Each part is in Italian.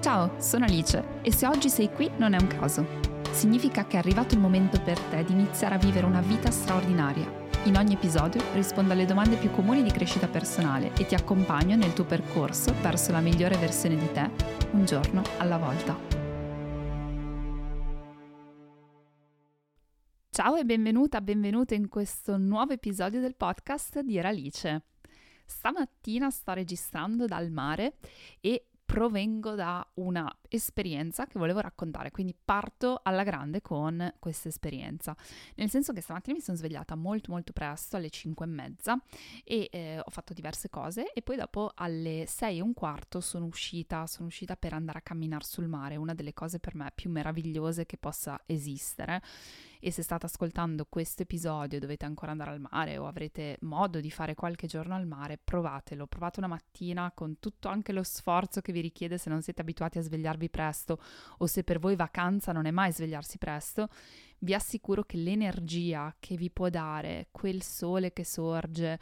Ciao, sono Alice e se oggi sei qui non è un caso. Significa che è arrivato il momento per te di iniziare a vivere una vita straordinaria. In ogni episodio rispondo alle domande più comuni di crescita personale e ti accompagno nel tuo percorso verso la migliore versione di te, un giorno alla volta. Ciao e benvenuta, benvenuto in questo nuovo episodio del podcast di Alice. Stamattina sto registrando dal mare e provengo da una esperienza che volevo raccontare, quindi parto alla grande con questa esperienza. Nel senso che stamattina mi sono svegliata molto molto presto, alle 5 e mezza, e eh, ho fatto diverse cose e poi dopo alle 6 e un quarto sono uscita, sono uscita per andare a camminare sul mare, una delle cose per me più meravigliose che possa esistere e se state ascoltando questo episodio dovete ancora andare al mare o avrete modo di fare qualche giorno al mare, provatelo, provate una mattina con tutto anche lo sforzo che vi richiede se non siete abituati a svegliarvi presto o se per voi vacanza non è mai svegliarsi presto, vi assicuro che l'energia che vi può dare quel sole che sorge,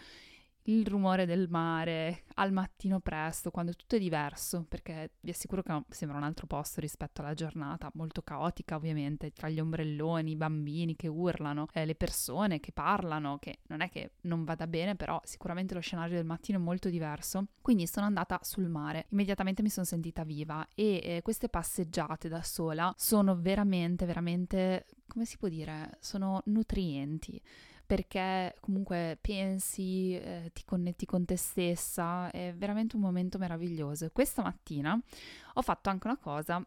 il rumore del mare al mattino presto, quando tutto è diverso, perché vi assicuro che sembra un altro posto rispetto alla giornata, molto caotica ovviamente, tra gli ombrelloni, i bambini che urlano, eh, le persone che parlano, che non è che non vada bene, però sicuramente lo scenario del mattino è molto diverso. Quindi sono andata sul mare, immediatamente mi sono sentita viva e eh, queste passeggiate da sola sono veramente, veramente, come si può dire, sono nutrienti perché comunque pensi, eh, ti connetti con te stessa, è veramente un momento meraviglioso. Questa mattina ho fatto anche una cosa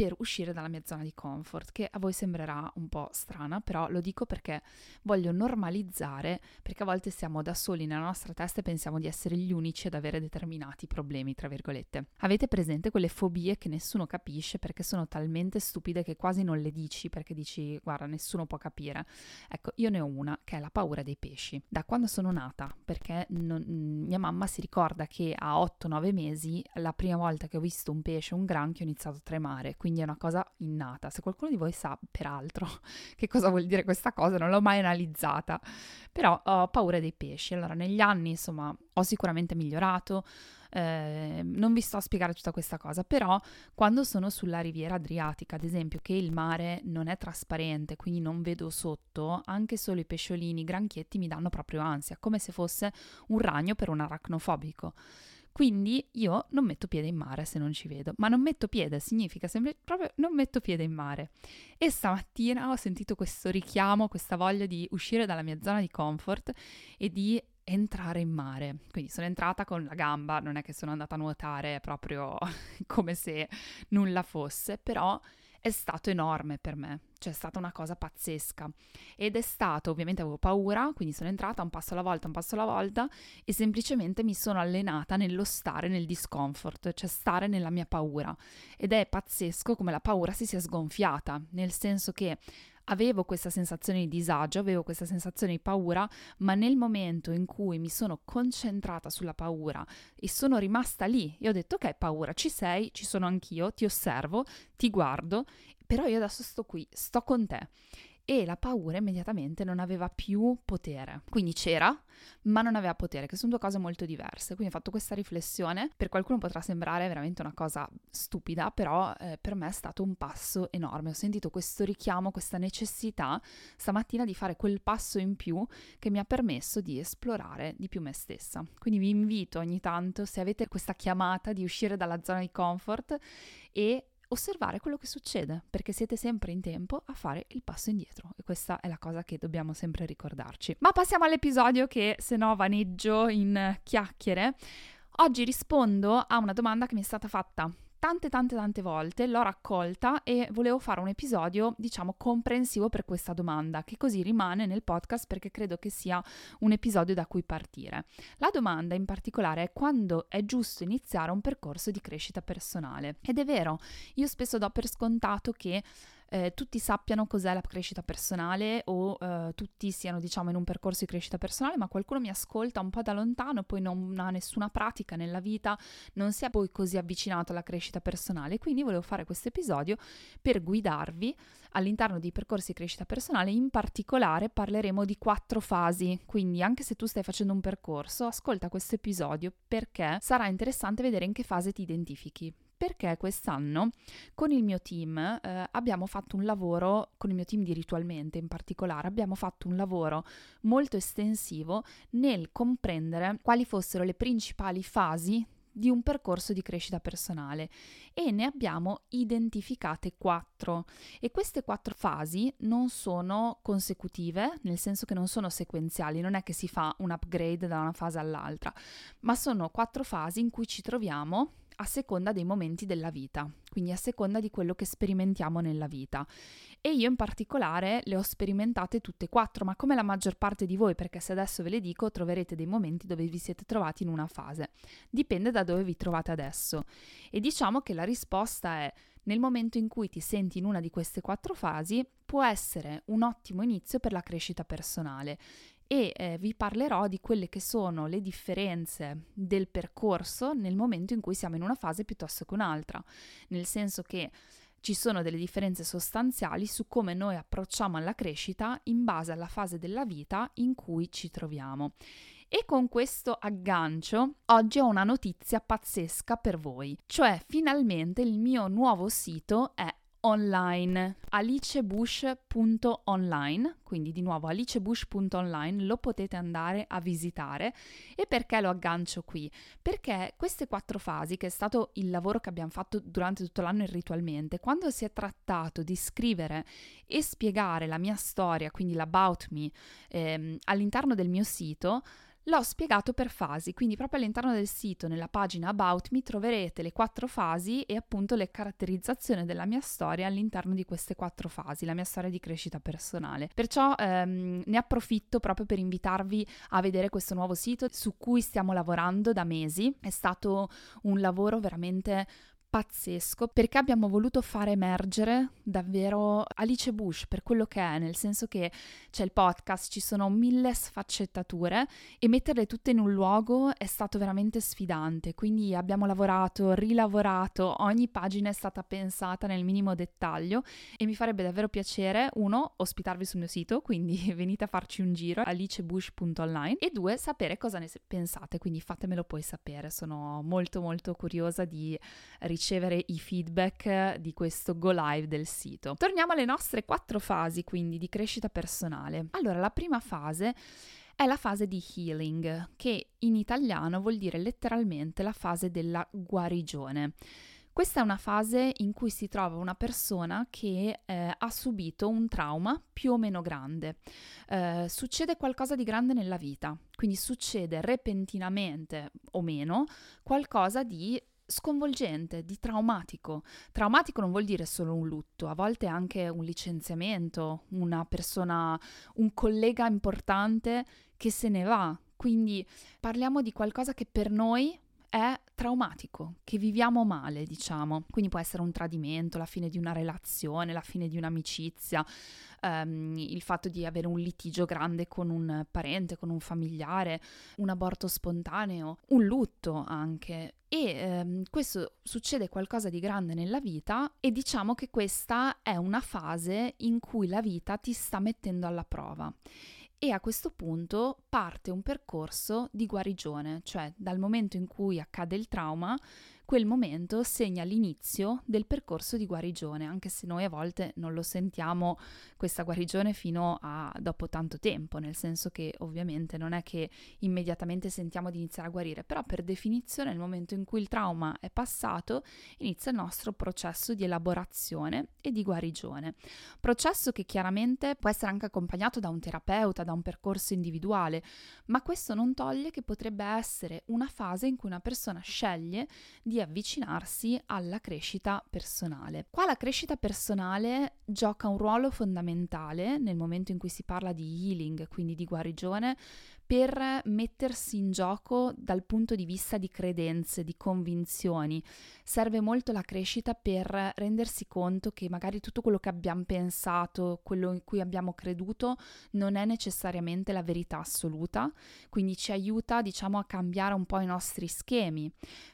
per uscire dalla mia zona di comfort, che a voi sembrerà un po' strana, però lo dico perché voglio normalizzare, perché a volte siamo da soli nella nostra testa e pensiamo di essere gli unici ad avere determinati problemi, tra virgolette. Avete presente quelle fobie che nessuno capisce perché sono talmente stupide che quasi non le dici perché dici guarda nessuno può capire. Ecco, io ne ho una che è la paura dei pesci. Da quando sono nata, perché non, mia mamma si ricorda che a 8-9 mesi la prima volta che ho visto un pesce, un granchio, ho iniziato a tremare, quindi quindi è una cosa innata. Se qualcuno di voi sa, peraltro, che cosa vuol dire questa cosa, non l'ho mai analizzata, però ho paura dei pesci. Allora, negli anni, insomma, ho sicuramente migliorato. Eh, non vi sto a spiegare tutta questa cosa, però quando sono sulla riviera adriatica, ad esempio, che il mare non è trasparente, quindi non vedo sotto, anche solo i pesciolini, i granchietti mi danno proprio ansia, come se fosse un ragno per un aracnofobico. Quindi io non metto piede in mare se non ci vedo, ma non metto piede significa sempre proprio non metto piede in mare. E stamattina ho sentito questo richiamo, questa voglia di uscire dalla mia zona di comfort e di entrare in mare. Quindi sono entrata con la gamba, non è che sono andata a nuotare proprio come se nulla fosse, però è stato enorme per me, cioè è stata una cosa pazzesca. Ed è stato, ovviamente avevo paura, quindi sono entrata un passo alla volta, un passo alla volta e semplicemente mi sono allenata nello stare nel discomfort, cioè stare nella mia paura. Ed è pazzesco come la paura si sia sgonfiata, nel senso che avevo questa sensazione di disagio, avevo questa sensazione di paura, ma nel momento in cui mi sono concentrata sulla paura e sono rimasta lì e ho detto ok paura, ci sei, ci sono anch'io, ti osservo, ti guardo, però io adesso sto qui, sto con te e la paura immediatamente non aveva più potere. Quindi c'era, ma non aveva potere, che sono due cose molto diverse. Quindi ho fatto questa riflessione, per qualcuno potrà sembrare veramente una cosa stupida, però eh, per me è stato un passo enorme. Ho sentito questo richiamo, questa necessità stamattina di fare quel passo in più che mi ha permesso di esplorare di più me stessa. Quindi vi invito ogni tanto, se avete questa chiamata di uscire dalla zona di comfort e osservare quello che succede, perché siete sempre in tempo a fare il passo indietro e questa è la cosa che dobbiamo sempre ricordarci. Ma passiamo all'episodio che se no vaneggio in chiacchiere. Oggi rispondo a una domanda che mi è stata fatta tante tante tante volte, l'ho raccolta e volevo fare un episodio, diciamo, comprensivo per questa domanda, che così rimane nel podcast perché credo che sia un episodio da cui partire. La domanda in particolare è quando è giusto iniziare un percorso di crescita personale. Ed è vero, io spesso do per scontato che eh, tutti sappiano cos'è la crescita personale o eh, tutti siano diciamo in un percorso di crescita personale, ma qualcuno mi ascolta un po' da lontano, poi non ha nessuna pratica nella vita, non si è poi così avvicinato alla crescita personale, quindi volevo fare questo episodio per guidarvi all'interno di percorsi di crescita personale, in particolare parleremo di quattro fasi, quindi anche se tu stai facendo un percorso, ascolta questo episodio perché sarà interessante vedere in che fase ti identifichi perché quest'anno con il mio team eh, abbiamo fatto un lavoro, con il mio team di Ritualmente in particolare, abbiamo fatto un lavoro molto estensivo nel comprendere quali fossero le principali fasi di un percorso di crescita personale e ne abbiamo identificate quattro. E queste quattro fasi non sono consecutive, nel senso che non sono sequenziali, non è che si fa un upgrade da una fase all'altra, ma sono quattro fasi in cui ci troviamo a seconda dei momenti della vita, quindi a seconda di quello che sperimentiamo nella vita. E io in particolare le ho sperimentate tutte e quattro, ma come la maggior parte di voi, perché se adesso ve le dico troverete dei momenti dove vi siete trovati in una fase. Dipende da dove vi trovate adesso. E diciamo che la risposta è nel momento in cui ti senti in una di queste quattro fasi, può essere un ottimo inizio per la crescita personale e eh, vi parlerò di quelle che sono le differenze del percorso nel momento in cui siamo in una fase piuttosto che un'altra, nel senso che ci sono delle differenze sostanziali su come noi approcciamo alla crescita in base alla fase della vita in cui ci troviamo. E con questo aggancio, oggi ho una notizia pazzesca per voi, cioè finalmente il mio nuovo sito è online alicebush.online quindi di nuovo alicebush.online lo potete andare a visitare e perché lo aggancio qui? Perché queste quattro fasi che è stato il lavoro che abbiamo fatto durante tutto l'anno irritualmente quando si è trattato di scrivere e spiegare la mia storia quindi l'about me ehm, all'interno del mio sito L'ho spiegato per fasi, quindi proprio all'interno del sito, nella pagina About Me, troverete le quattro fasi e appunto le caratterizzazioni della mia storia all'interno di queste quattro fasi, la mia storia di crescita personale. Perciò ehm, ne approfitto proprio per invitarvi a vedere questo nuovo sito su cui stiamo lavorando da mesi. È stato un lavoro veramente pazzesco perché abbiamo voluto far emergere davvero Alice Bush per quello che è, nel senso che c'è il podcast, ci sono mille sfaccettature e metterle tutte in un luogo è stato veramente sfidante, quindi abbiamo lavorato, rilavorato, ogni pagina è stata pensata nel minimo dettaglio e mi farebbe davvero piacere, uno, ospitarvi sul mio sito, quindi venite a farci un giro, alicebush.online e due, sapere cosa ne pensate, quindi fatemelo poi sapere, sono molto molto curiosa di ricevere ricevere i feedback di questo go live del sito. Torniamo alle nostre quattro fasi quindi di crescita personale. Allora, la prima fase è la fase di healing, che in italiano vuol dire letteralmente la fase della guarigione. Questa è una fase in cui si trova una persona che eh, ha subito un trauma più o meno grande. Eh, succede qualcosa di grande nella vita, quindi succede repentinamente o meno qualcosa di sconvolgente, di traumatico. Traumatico non vuol dire solo un lutto, a volte anche un licenziamento, una persona, un collega importante che se ne va. Quindi parliamo di qualcosa che per noi è traumatico, che viviamo male, diciamo. Quindi può essere un tradimento, la fine di una relazione, la fine di un'amicizia, um, il fatto di avere un litigio grande con un parente, con un familiare, un aborto spontaneo, un lutto anche. E um, questo succede qualcosa di grande nella vita e diciamo che questa è una fase in cui la vita ti sta mettendo alla prova e a questo punto parte un percorso di guarigione, cioè dal momento in cui accade il trauma quel momento segna l'inizio del percorso di guarigione, anche se noi a volte non lo sentiamo questa guarigione fino a dopo tanto tempo, nel senso che ovviamente non è che immediatamente sentiamo di iniziare a guarire, però per definizione nel momento in cui il trauma è passato inizia il nostro processo di elaborazione e di guarigione. Processo che chiaramente può essere anche accompagnato da un terapeuta, da un percorso individuale, ma questo non toglie che potrebbe essere una fase in cui una persona sceglie di avvicinarsi alla crescita personale. Qua la crescita personale gioca un ruolo fondamentale nel momento in cui si parla di healing, quindi di guarigione, per mettersi in gioco dal punto di vista di credenze, di convinzioni. Serve molto la crescita per rendersi conto che magari tutto quello che abbiamo pensato, quello in cui abbiamo creduto, non è necessariamente la verità assoluta, quindi ci aiuta, diciamo, a cambiare un po' i nostri schemi,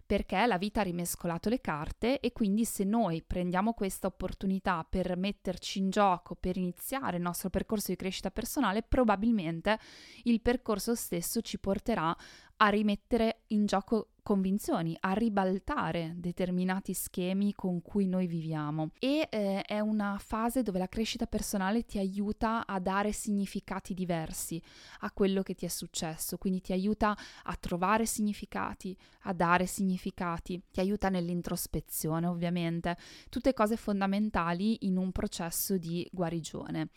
perché la vita ha rimescolato le carte e quindi se noi prendiamo questa opportunità per metterci in gioco, per iniziare il nostro percorso di crescita personale, probabilmente il percorso stesso ci porterà a rimettere in gioco convinzioni, a ribaltare determinati schemi con cui noi viviamo e eh, è una fase dove la crescita personale ti aiuta a dare significati diversi a quello che ti è successo, quindi ti aiuta a trovare significati, a dare significati, ti aiuta nell'introspezione ovviamente, tutte cose fondamentali in un processo di guarigione.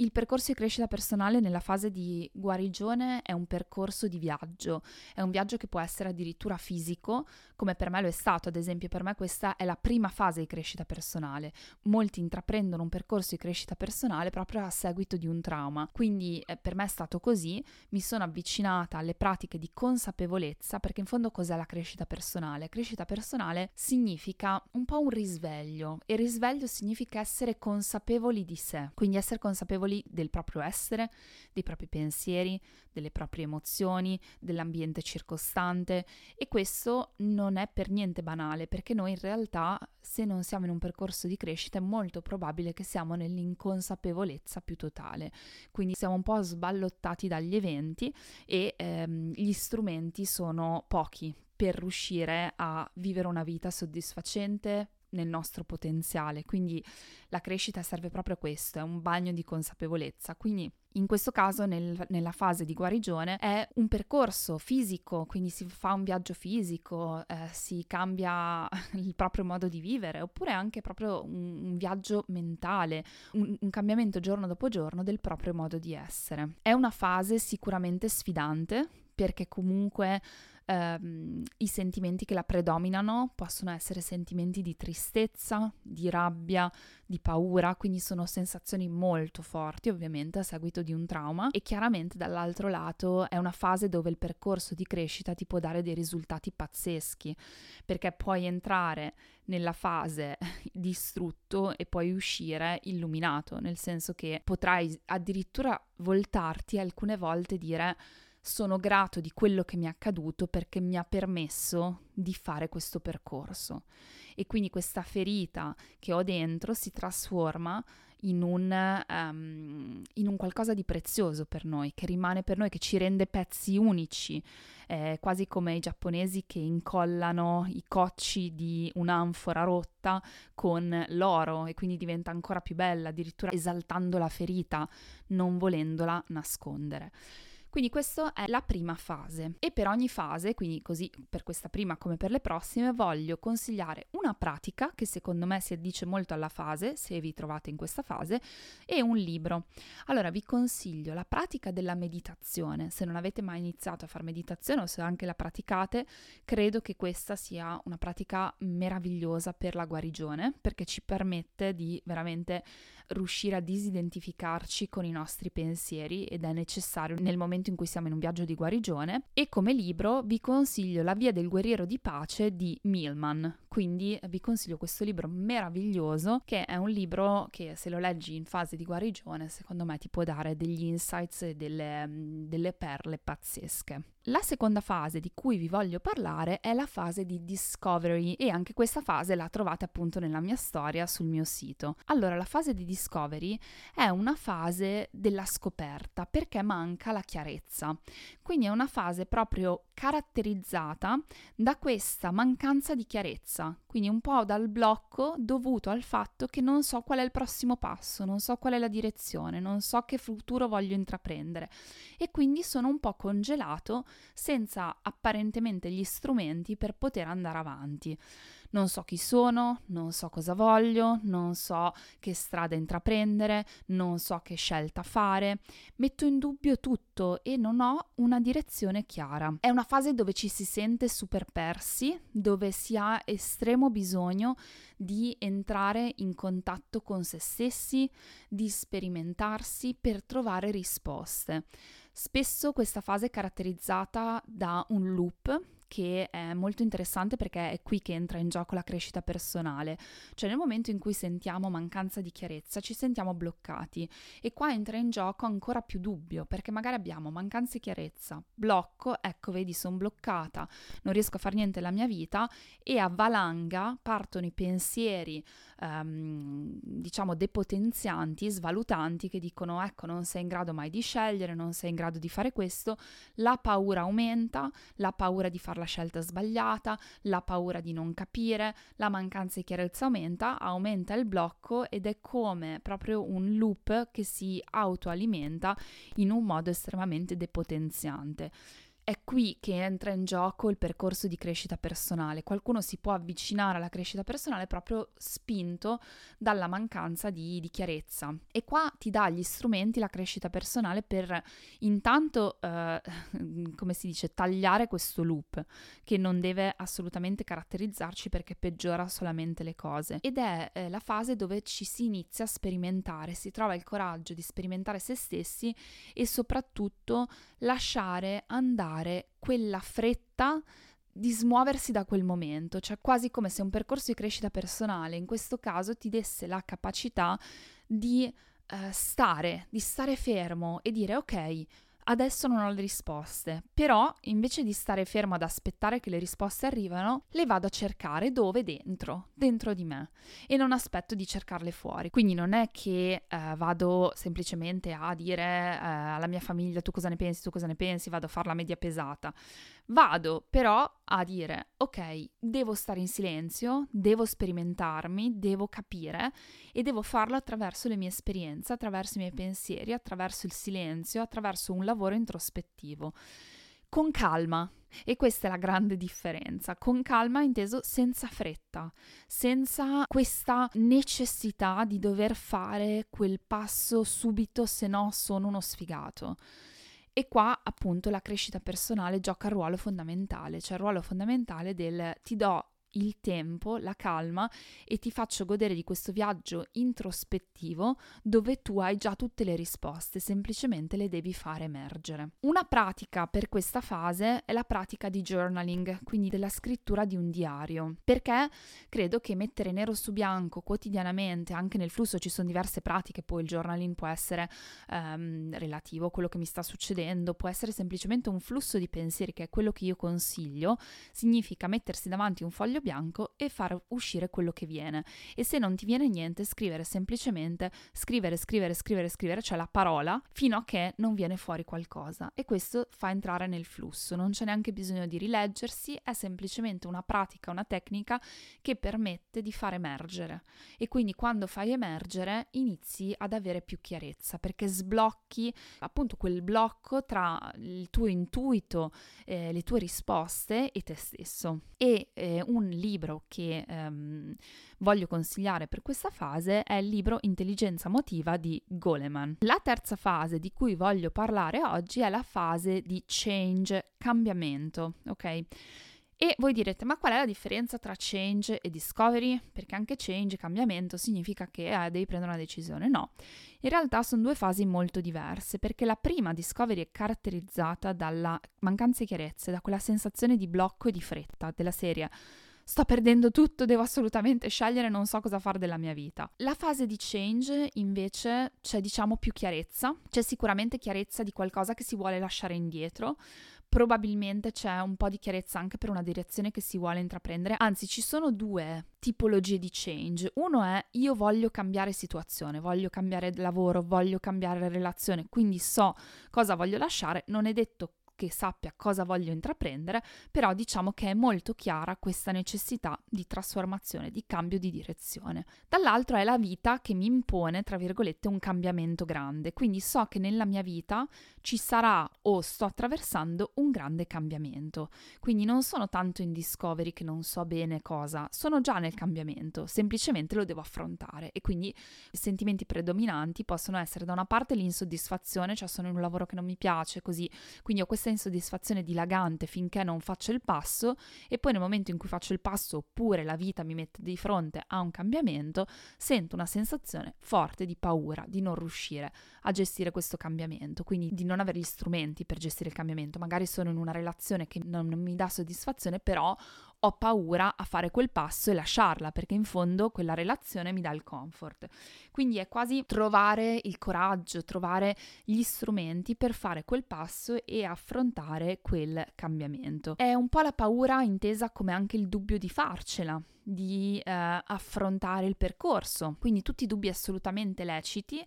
Il percorso di crescita personale nella fase di guarigione è un percorso di viaggio, è un viaggio che può essere addirittura fisico, come per me lo è stato, ad esempio per me questa è la prima fase di crescita personale. Molti intraprendono un percorso di crescita personale proprio a seguito di un trauma, quindi eh, per me è stato così, mi sono avvicinata alle pratiche di consapevolezza, perché in fondo cos'è la crescita personale? Crescita personale significa un po' un risveglio e risveglio significa essere consapevoli di sé, quindi essere consapevoli consapevoli del proprio essere, dei propri pensieri, delle proprie emozioni, dell'ambiente circostante. E questo non è per niente banale perché noi in realtà se non siamo in un percorso di crescita è molto probabile che siamo nell'inconsapevolezza più totale, quindi siamo un po' sballottati dagli eventi e ehm, gli strumenti sono pochi per riuscire a vivere una vita soddisfacente, nel nostro potenziale. Quindi la crescita serve proprio a questo, è un bagno di consapevolezza. Quindi in questo caso nel, nella fase di guarigione è un percorso fisico, quindi si fa un viaggio fisico, eh, si cambia il proprio modo di vivere, oppure anche proprio un, un viaggio mentale, un, un cambiamento giorno dopo giorno del proprio modo di essere. È una fase sicuramente sfidante perché comunque ehm, i sentimenti che la predominano possono essere sentimenti di tristezza, di rabbia, di paura, quindi sono sensazioni molto forti ovviamente a seguito di un trauma. E chiaramente dall'altro lato è una fase dove il percorso di crescita ti può dare dei risultati pazzeschi perché puoi entrare nella fase distrutto e poi uscire illuminato, nel senso che potrai addirittura voltarti alcune volte e dire sono grato di quello che mi è accaduto perché mi ha permesso di fare questo percorso. E quindi questa ferita che ho dentro si trasforma in un, um, in un qualcosa di prezioso per noi, che rimane per noi, che ci rende pezzi unici, eh, quasi come i giapponesi che incollano i cocci di un'anfora rotta con l'oro e quindi diventa ancora più bella, addirittura esaltando la ferita, non volendola nascondere. Quindi questa è la prima fase e per ogni fase, quindi così per questa prima come per le prossime, voglio consigliare una pratica che secondo me si addice molto alla fase, se vi trovate in questa fase, e un libro. Allora vi consiglio la pratica della meditazione. Se non avete mai iniziato a fare meditazione o se anche la praticate, credo che questa sia una pratica meravigliosa per la guarigione perché ci permette di veramente riuscire a disidentificarci con i nostri pensieri ed è necessario nel momento in cui siamo in un viaggio di guarigione. E come libro vi consiglio La via del guerriero di pace di Milman. Quindi vi consiglio questo libro meraviglioso che è un libro che se lo leggi in fase di guarigione secondo me ti può dare degli insights e delle, delle perle pazzesche. La seconda fase di cui vi voglio parlare è la fase di discovery e anche questa fase la trovate appunto nella mia storia sul mio sito. Allora, la fase di discovery è una fase della scoperta perché manca la chiarezza. Quindi è una fase proprio caratterizzata da questa mancanza di chiarezza, quindi un po' dal blocco dovuto al fatto che non so qual è il prossimo passo, non so qual è la direzione, non so che futuro voglio intraprendere e quindi sono un po' congelato senza apparentemente gli strumenti per poter andare avanti. Non so chi sono, non so cosa voglio, non so che strada intraprendere, non so che scelta fare, metto in dubbio tutto e non ho una direzione chiara. È una fase dove ci si sente super persi, dove si ha estremo bisogno di entrare in contatto con se stessi, di sperimentarsi per trovare risposte. Spesso questa fase è caratterizzata da un loop che è molto interessante perché è qui che entra in gioco la crescita personale. Cioè nel momento in cui sentiamo mancanza di chiarezza ci sentiamo bloccati e qua entra in gioco ancora più dubbio perché magari abbiamo mancanza di chiarezza, blocco, ecco vedi sono bloccata, non riesco a fare niente nella mia vita e a valanga partono i pensieri ehm, diciamo depotenzianti, svalutanti che dicono ecco non sei in grado mai di scegliere, non sei in grado di fare questo, la paura aumenta, la paura di fare la scelta sbagliata, la paura di non capire, la mancanza di chiarezza aumenta, aumenta il blocco ed è come proprio un loop che si autoalimenta in un modo estremamente depotenziante. È qui che entra in gioco il percorso di crescita personale. Qualcuno si può avvicinare alla crescita personale proprio spinto dalla mancanza di, di chiarezza. E qua ti dà gli strumenti, la crescita personale, per intanto, eh, come si dice, tagliare questo loop che non deve assolutamente caratterizzarci perché peggiora solamente le cose. Ed è eh, la fase dove ci si inizia a sperimentare, si trova il coraggio di sperimentare se stessi e soprattutto lasciare andare trovare quella fretta di smuoversi da quel momento, cioè quasi come se un percorso di crescita personale in questo caso ti desse la capacità di eh, stare, di stare fermo e dire ok, adesso non ho le risposte, però invece di stare fermo ad aspettare che le risposte arrivano, le vado a cercare dove? Dentro, dentro di me e non aspetto di cercarle fuori. Quindi non è che eh, vado semplicemente a dire eh, alla mia famiglia tu cosa ne pensi, tu cosa ne pensi, vado a fare la media pesata. Vado però a dire ok, devo stare in silenzio, devo sperimentarmi, devo capire e devo farlo attraverso le mie esperienze, attraverso i miei pensieri, attraverso il silenzio, attraverso un lavoro introspettivo. Con calma, e questa è la grande differenza, con calma inteso senza fretta, senza questa necessità di dover fare quel passo subito, se no sono uno sfigato. E qua appunto la crescita personale gioca il ruolo fondamentale, cioè il ruolo fondamentale del ti do il tempo, la calma e ti faccio godere di questo viaggio introspettivo dove tu hai già tutte le risposte, semplicemente le devi fare emergere. Una pratica per questa fase è la pratica di journaling, quindi della scrittura di un diario, perché credo che mettere nero su bianco quotidianamente, anche nel flusso ci sono diverse pratiche, poi il journaling può essere ehm, relativo a quello che mi sta succedendo, può essere semplicemente un flusso di pensieri che è quello che io consiglio, significa mettersi davanti un foglio bianco e far uscire quello che viene. E se non ti viene niente, scrivere semplicemente scrivere, scrivere, scrivere, scrivere, cioè la parola, fino a che non viene fuori qualcosa. E questo fa entrare nel flusso, non c'è neanche bisogno di rileggersi, è semplicemente una pratica, una tecnica che permette di far emergere. E quindi quando fai emergere inizi ad avere più chiarezza, perché sblocchi appunto quel blocco tra il tuo intuito, eh, le tue risposte e te stesso. E eh, un libro che ehm, voglio consigliare per questa fase è il libro Intelligenza motiva di Goleman. La terza fase di cui voglio parlare oggi è la fase di change, cambiamento, ok? E voi direte, ma qual è la differenza tra change e discovery? Perché anche change, cambiamento, significa che eh, devi prendere una decisione. No, in realtà sono due fasi molto diverse, perché la prima discovery è caratterizzata dalla mancanza di chiarezza, da quella sensazione di blocco e di fretta della serie sto perdendo tutto, devo assolutamente scegliere, non so cosa fare della mia vita. La fase di change invece c'è diciamo più chiarezza, c'è sicuramente chiarezza di qualcosa che si vuole lasciare indietro, probabilmente c'è un po' di chiarezza anche per una direzione che si vuole intraprendere. Anzi, ci sono due tipologie di change. Uno è io voglio cambiare situazione, voglio cambiare lavoro, voglio cambiare relazione, quindi so cosa voglio lasciare. Non è detto che sappia cosa voglio intraprendere, però diciamo che è molto chiara questa necessità di trasformazione, di cambio di direzione. Dall'altro è la vita che mi impone, tra virgolette, un cambiamento grande, quindi so che nella mia vita ci sarà o sto attraversando un grande cambiamento. Quindi non sono tanto in discovery che non so bene cosa, sono già nel cambiamento, semplicemente lo devo affrontare e quindi i sentimenti predominanti possono essere da una parte l'insoddisfazione, cioè sono in un lavoro che non mi piace, così, quindi ho questa insoddisfazione dilagante finché non faccio il passo e poi nel momento in cui faccio il passo oppure la vita mi mette di fronte a un cambiamento, sento una sensazione forte di paura, di non riuscire a gestire questo cambiamento, quindi di non avere gli strumenti per gestire il cambiamento. Magari sono in una relazione che non mi dà soddisfazione, però ho paura a fare quel passo e lasciarla perché in fondo quella relazione mi dà il comfort. Quindi è quasi trovare il coraggio, trovare gli strumenti per fare quel passo e affrontare quel cambiamento. È un po' la paura intesa come anche il dubbio di farcela, di eh, affrontare il percorso, quindi tutti i dubbi assolutamente leciti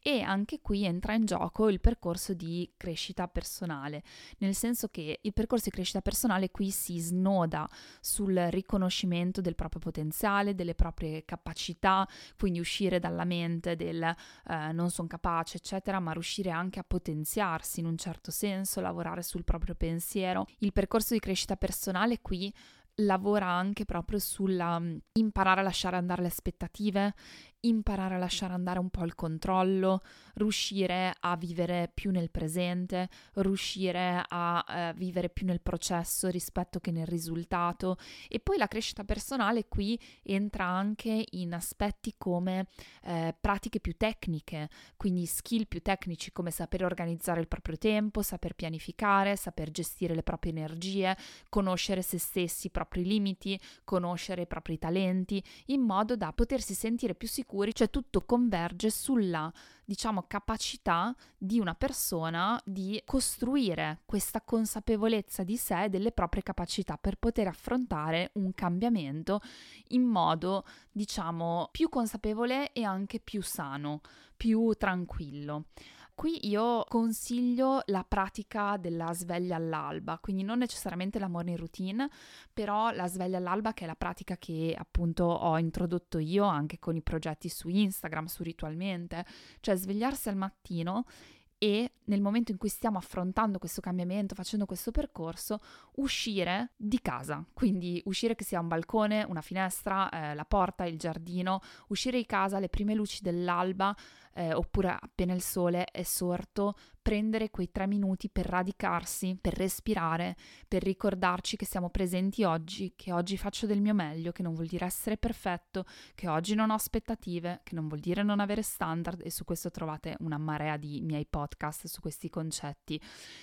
e anche qui entra in gioco il percorso di crescita personale, nel senso che il percorso di crescita personale qui si snoda sul riconoscimento del proprio potenziale, delle proprie capacità, quindi uscire dalla mente del eh, non sono capace, eccetera, ma riuscire anche a potenziarsi in un certo senso, lavorare sul proprio pensiero. Il percorso di crescita personale qui lavora anche proprio sulla imparare a lasciare andare le aspettative imparare a lasciare andare un po' il controllo, riuscire a vivere più nel presente, riuscire a eh, vivere più nel processo rispetto che nel risultato. E poi la crescita personale qui entra anche in aspetti come eh, pratiche più tecniche, quindi skill più tecnici come saper organizzare il proprio tempo, saper pianificare, saper gestire le proprie energie, conoscere se stessi, i propri limiti, conoscere i propri talenti, in modo da potersi sentire più sicuri sicuri, cioè tutto converge sulla, diciamo, capacità di una persona di costruire questa consapevolezza di sé e delle proprie capacità per poter affrontare un cambiamento in modo, diciamo, più consapevole e anche più sano, più tranquillo. Qui io consiglio la pratica della sveglia all'alba, quindi non necessariamente la morning routine, però la sveglia all'alba che è la pratica che appunto ho introdotto io anche con i progetti su Instagram, su Ritualmente, cioè svegliarsi al mattino e nel momento in cui stiamo affrontando questo cambiamento, facendo questo percorso, uscire di casa, quindi uscire che sia un balcone, una finestra, eh, la porta, il giardino, uscire di casa alle prime luci dell'alba, eh, oppure appena il sole è sorto, prendere quei tre minuti per radicarsi, per respirare, per ricordarci che siamo presenti oggi, che oggi faccio del mio meglio, che non vuol dire essere perfetto, che oggi non ho aspettative, che non vuol dire non avere standard e su questo trovate una marea di miei podcast su questi concetti.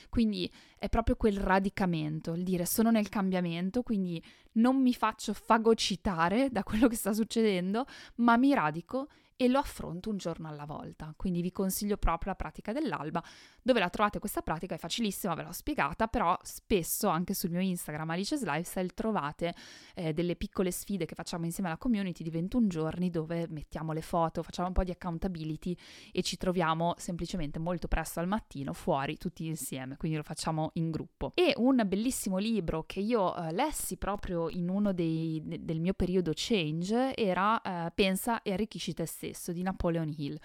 Quindi è proprio quel radicamento, il dire sono nel cambiamento, quindi non mi faccio fagocitare da quello che sta succedendo, ma mi radico e lo affronto un giorno alla volta. Quindi vi consiglio proprio la pratica dell'alba. Dove la trovate questa pratica è facilissima, ve l'ho spiegata, però spesso anche sul mio Instagram Alice's Lifestyle trovate eh, delle piccole sfide che facciamo insieme alla community di 21 giorni dove mettiamo le foto, facciamo un po' di accountability e ci troviamo semplicemente molto presto al mattino fuori tutti insieme, quindi lo facciamo in gruppo. E un bellissimo libro che io eh, lessi proprio in uno dei, de, del mio periodo change era eh, Pensa e arricchisci te stesso stesso di Napoleon Hill.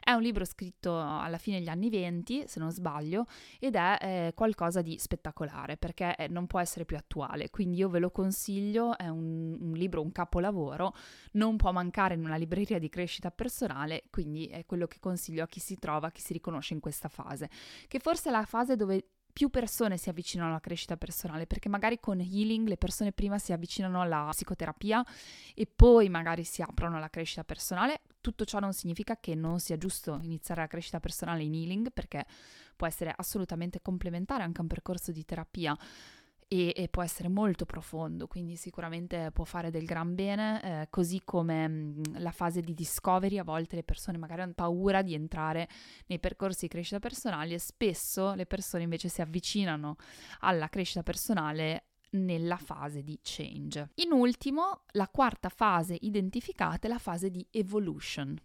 È un libro scritto alla fine degli anni 20, se non sbaglio, ed è eh, qualcosa di spettacolare perché eh, non può essere più attuale. Quindi io ve lo consiglio, è un, un libro, un capolavoro, non può mancare in una libreria di crescita personale, quindi è quello che consiglio a chi si trova, a chi si riconosce in questa fase, che forse è la fase dove più persone si avvicinano alla crescita personale, perché magari con healing le persone prima si avvicinano alla psicoterapia e poi magari si aprono alla crescita personale. Tutto ciò non significa che non sia giusto iniziare la crescita personale in healing, perché può essere assolutamente complementare anche a un percorso di terapia e, e, può essere molto profondo, quindi sicuramente può fare del gran bene, eh, così come mh, mm, la fase di discovery, a volte le persone magari hanno paura di entrare nei percorsi di crescita personale e spesso le persone invece si avvicinano alla crescita personale nella fase di change. In ultimo, la quarta fase identificata è la fase di evolution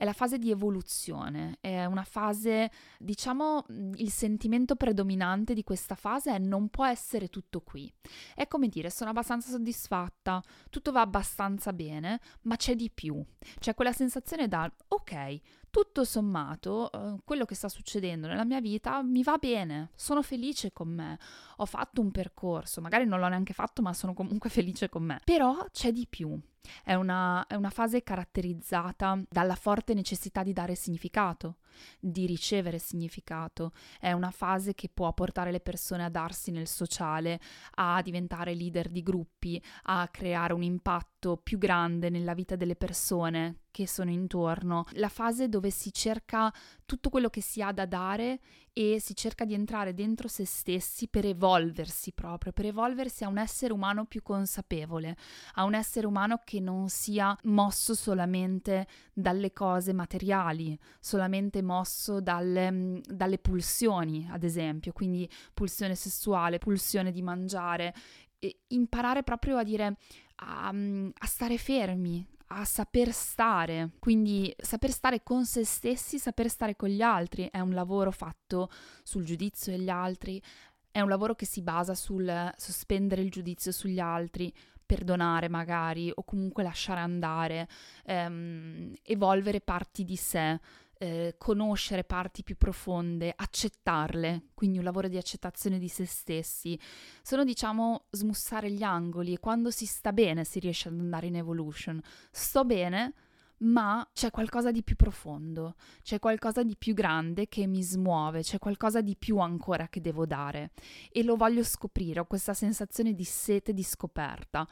è la fase di evoluzione, è una fase, diciamo, il sentimento predominante di questa fase è non può essere tutto qui. È come dire, sono abbastanza soddisfatta, tutto va abbastanza bene, ma c'è di più. C'è quella sensazione da, ok, tutto sommato, eh, quello che sta succedendo nella mia vita mi va bene, sono felice con me, ho fatto un percorso, magari non l'ho neanche fatto, ma sono comunque felice con me. Però c'è di più. È una, è una, fase caratterizzata dalla forte necessità di dare significato, di ricevere significato. È una fase che può portare le persone a darsi nel sociale, a diventare leader di gruppi, a creare un impatto più grande nella vita delle persone che sono intorno. La fase dove si cerca tutto quello che si ha da dare e si cerca di entrare dentro se stessi per evolversi proprio, per evolversi a un essere umano più consapevole, a un essere umano che non sia mosso solamente dalle cose materiali, solamente mosso dalle, mm, dalle pulsioni, ad esempio, quindi pulsione sessuale, pulsione di mangiare, e imparare proprio a dire a, mm, a stare fermi, a saper stare, quindi saper stare con se stessi, saper stare con gli altri, è un lavoro fatto sul giudizio degli altri, è un lavoro che si basa sul sospendere il giudizio sugli altri, perdonare magari o comunque lasciare andare, ehm, evolvere parti di sé, eh, conoscere parti più profonde, accettarle, quindi un lavoro di accettazione di se stessi. Sono, diciamo, smussare gli angoli e quando si sta bene si riesce ad andare in evolution. Sto bene, ma c'è qualcosa di più profondo, c'è qualcosa di più grande che mi smuove, c'è qualcosa di più ancora che devo dare e lo voglio scoprire, ho questa sensazione di sete di scoperta.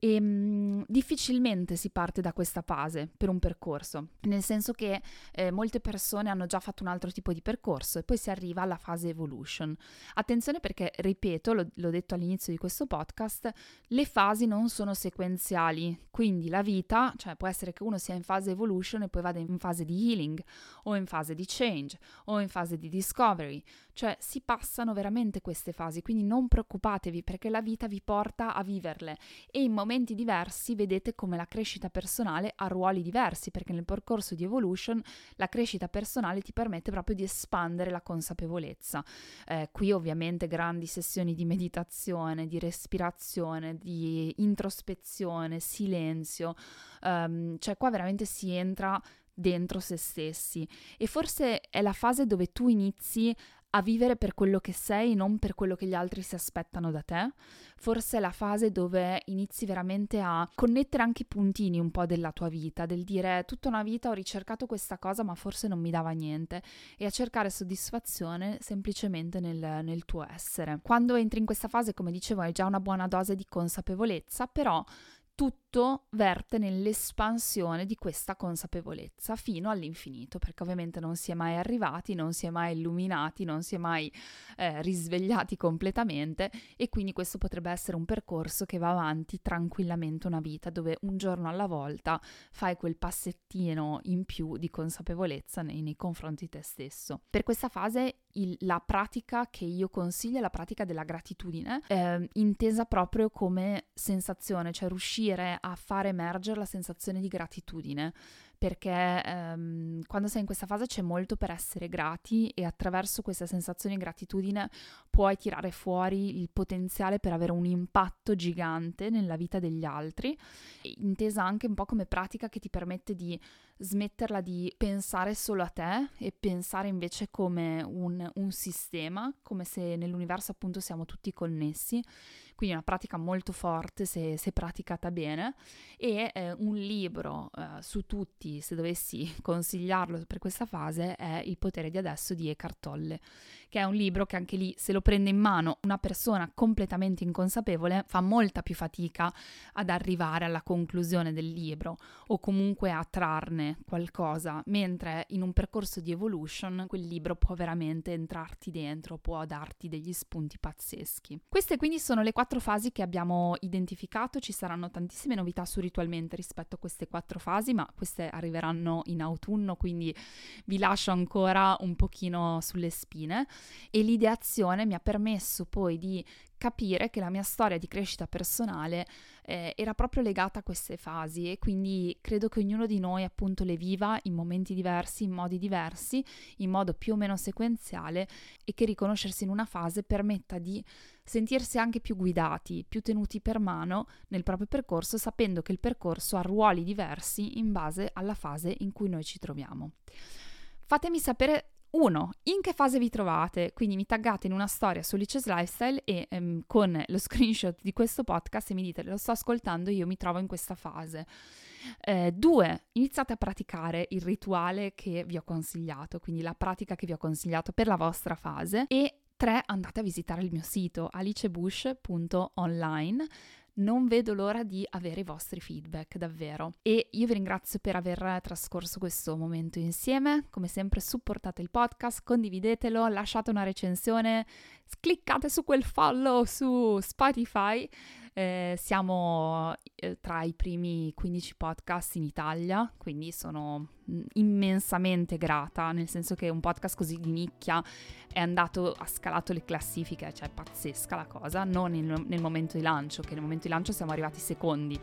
E mh, mm, difficilmente si parte da questa fase per un percorso, nel senso che eh, molte persone hanno già fatto un altro tipo di percorso e poi si arriva alla fase evolution. Attenzione perché, ripeto, lo, l'ho detto all'inizio di questo podcast, le fasi non sono sequenziali, quindi la vita, cioè può essere che uno sia in fase evolution e poi vada in fase di healing o in fase di change o in fase di discovery, cioè si passano veramente queste fasi, quindi non preoccupatevi perché la vita vi porta a viverle e in momenti diversi vedete come la crescita personale ha ruoli diversi, perché nel percorso di evolution la crescita personale ti permette proprio di espandere la consapevolezza. Eh, qui ovviamente grandi sessioni di meditazione, di respirazione, di introspezione, silenzio, um, cioè qua veramente si entra dentro se stessi e forse è la fase dove tu inizi a vivere per quello che sei, non per quello che gli altri si aspettano da te. Forse è la fase dove inizi veramente a connettere anche i puntini un po' della tua vita, del dire tutta una vita ho ricercato questa cosa ma forse non mi dava niente e a cercare soddisfazione semplicemente nel, nel tuo essere. Quando entri in questa fase, come dicevo, hai già una buona dose di consapevolezza, però tutto verte nell'espansione di questa consapevolezza fino all'infinito, perché ovviamente non si è mai arrivati, non si è mai illuminati, non si è mai eh, risvegliati completamente e quindi questo potrebbe essere un percorso che va avanti tranquillamente una vita, dove un giorno alla volta fai quel passettino in più di consapevolezza nei, nei confronti di te stesso. Per questa fase il, la pratica che io consiglio è la pratica della gratitudine, eh, intesa proprio come sensazione, cioè riuscire a far emergere la sensazione di gratitudine perché ehm, quando sei in questa fase c'è molto per essere grati e attraverso questa sensazione di gratitudine puoi tirare fuori il potenziale per avere un impatto gigante nella vita degli altri, intesa anche un po' come pratica che ti permette di smetterla di pensare solo a te e pensare invece come un, un sistema, come se nell'universo appunto siamo tutti connessi quindi una pratica molto forte se, se praticata bene e eh, un libro eh, su tutti, se dovessi consigliarlo per questa fase, è Il potere di adesso di Eckhart Tolle, che è un libro che anche lì se lo prende in mano una persona completamente inconsapevole fa molta più fatica ad arrivare alla conclusione del libro o comunque a trarne qualcosa, mentre in un percorso di evolution quel libro può veramente entrarti dentro, può darti degli spunti pazzeschi. Queste quindi sono le quattro quattro fasi che abbiamo identificato, ci saranno tantissime novità su Ritualmente rispetto a queste quattro fasi, ma queste arriveranno in autunno, quindi vi lascio ancora un pochino sulle spine. E l'ideazione mi ha permesso poi di capire che la mia storia di crescita personale eh, era proprio legata a queste fasi e quindi credo che ognuno di noi appunto le viva in momenti diversi, in modi diversi, in modo più o meno sequenziale e che riconoscersi in una fase permetta di sentirsi anche più guidati, più tenuti per mano nel proprio percorso, sapendo che il percorso ha ruoli diversi in base alla fase in cui noi ci troviamo. Fatemi sapere uno, in che fase vi trovate? Quindi mi taggate in una storia su Lices Lifestyle e ehm, con lo screenshot di questo podcast e mi dite lo sto ascoltando, io mi trovo in questa fase. Eh, due, iniziate a praticare il rituale che vi ho consigliato, quindi la pratica che vi ho consigliato per la vostra fase. E tre, andate a visitare il mio sito alicebush.online non vedo l'ora di avere i vostri feedback, davvero. E io vi ringrazio per aver trascorso questo momento insieme. Come sempre, supportate il podcast, condividetelo, lasciate una recensione, cliccate su quel follow su Spotify. Eh, siamo eh, tra i primi 15 podcast in Italia, quindi sono mm, immensamente grata, nel senso che un podcast così di nicchia è andato, ha scalato le classifiche, cioè è pazzesca la cosa, non nel, nel momento di lancio, che nel momento di lancio siamo arrivati secondi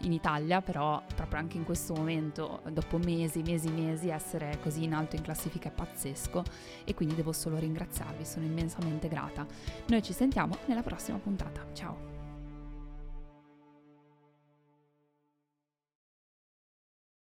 in Italia, però proprio anche in questo momento, dopo mesi, mesi, mesi, essere così in alto in classifica è pazzesco e quindi devo solo ringraziarvi, sono immensamente grata. Noi ci sentiamo nella prossima puntata, ciao!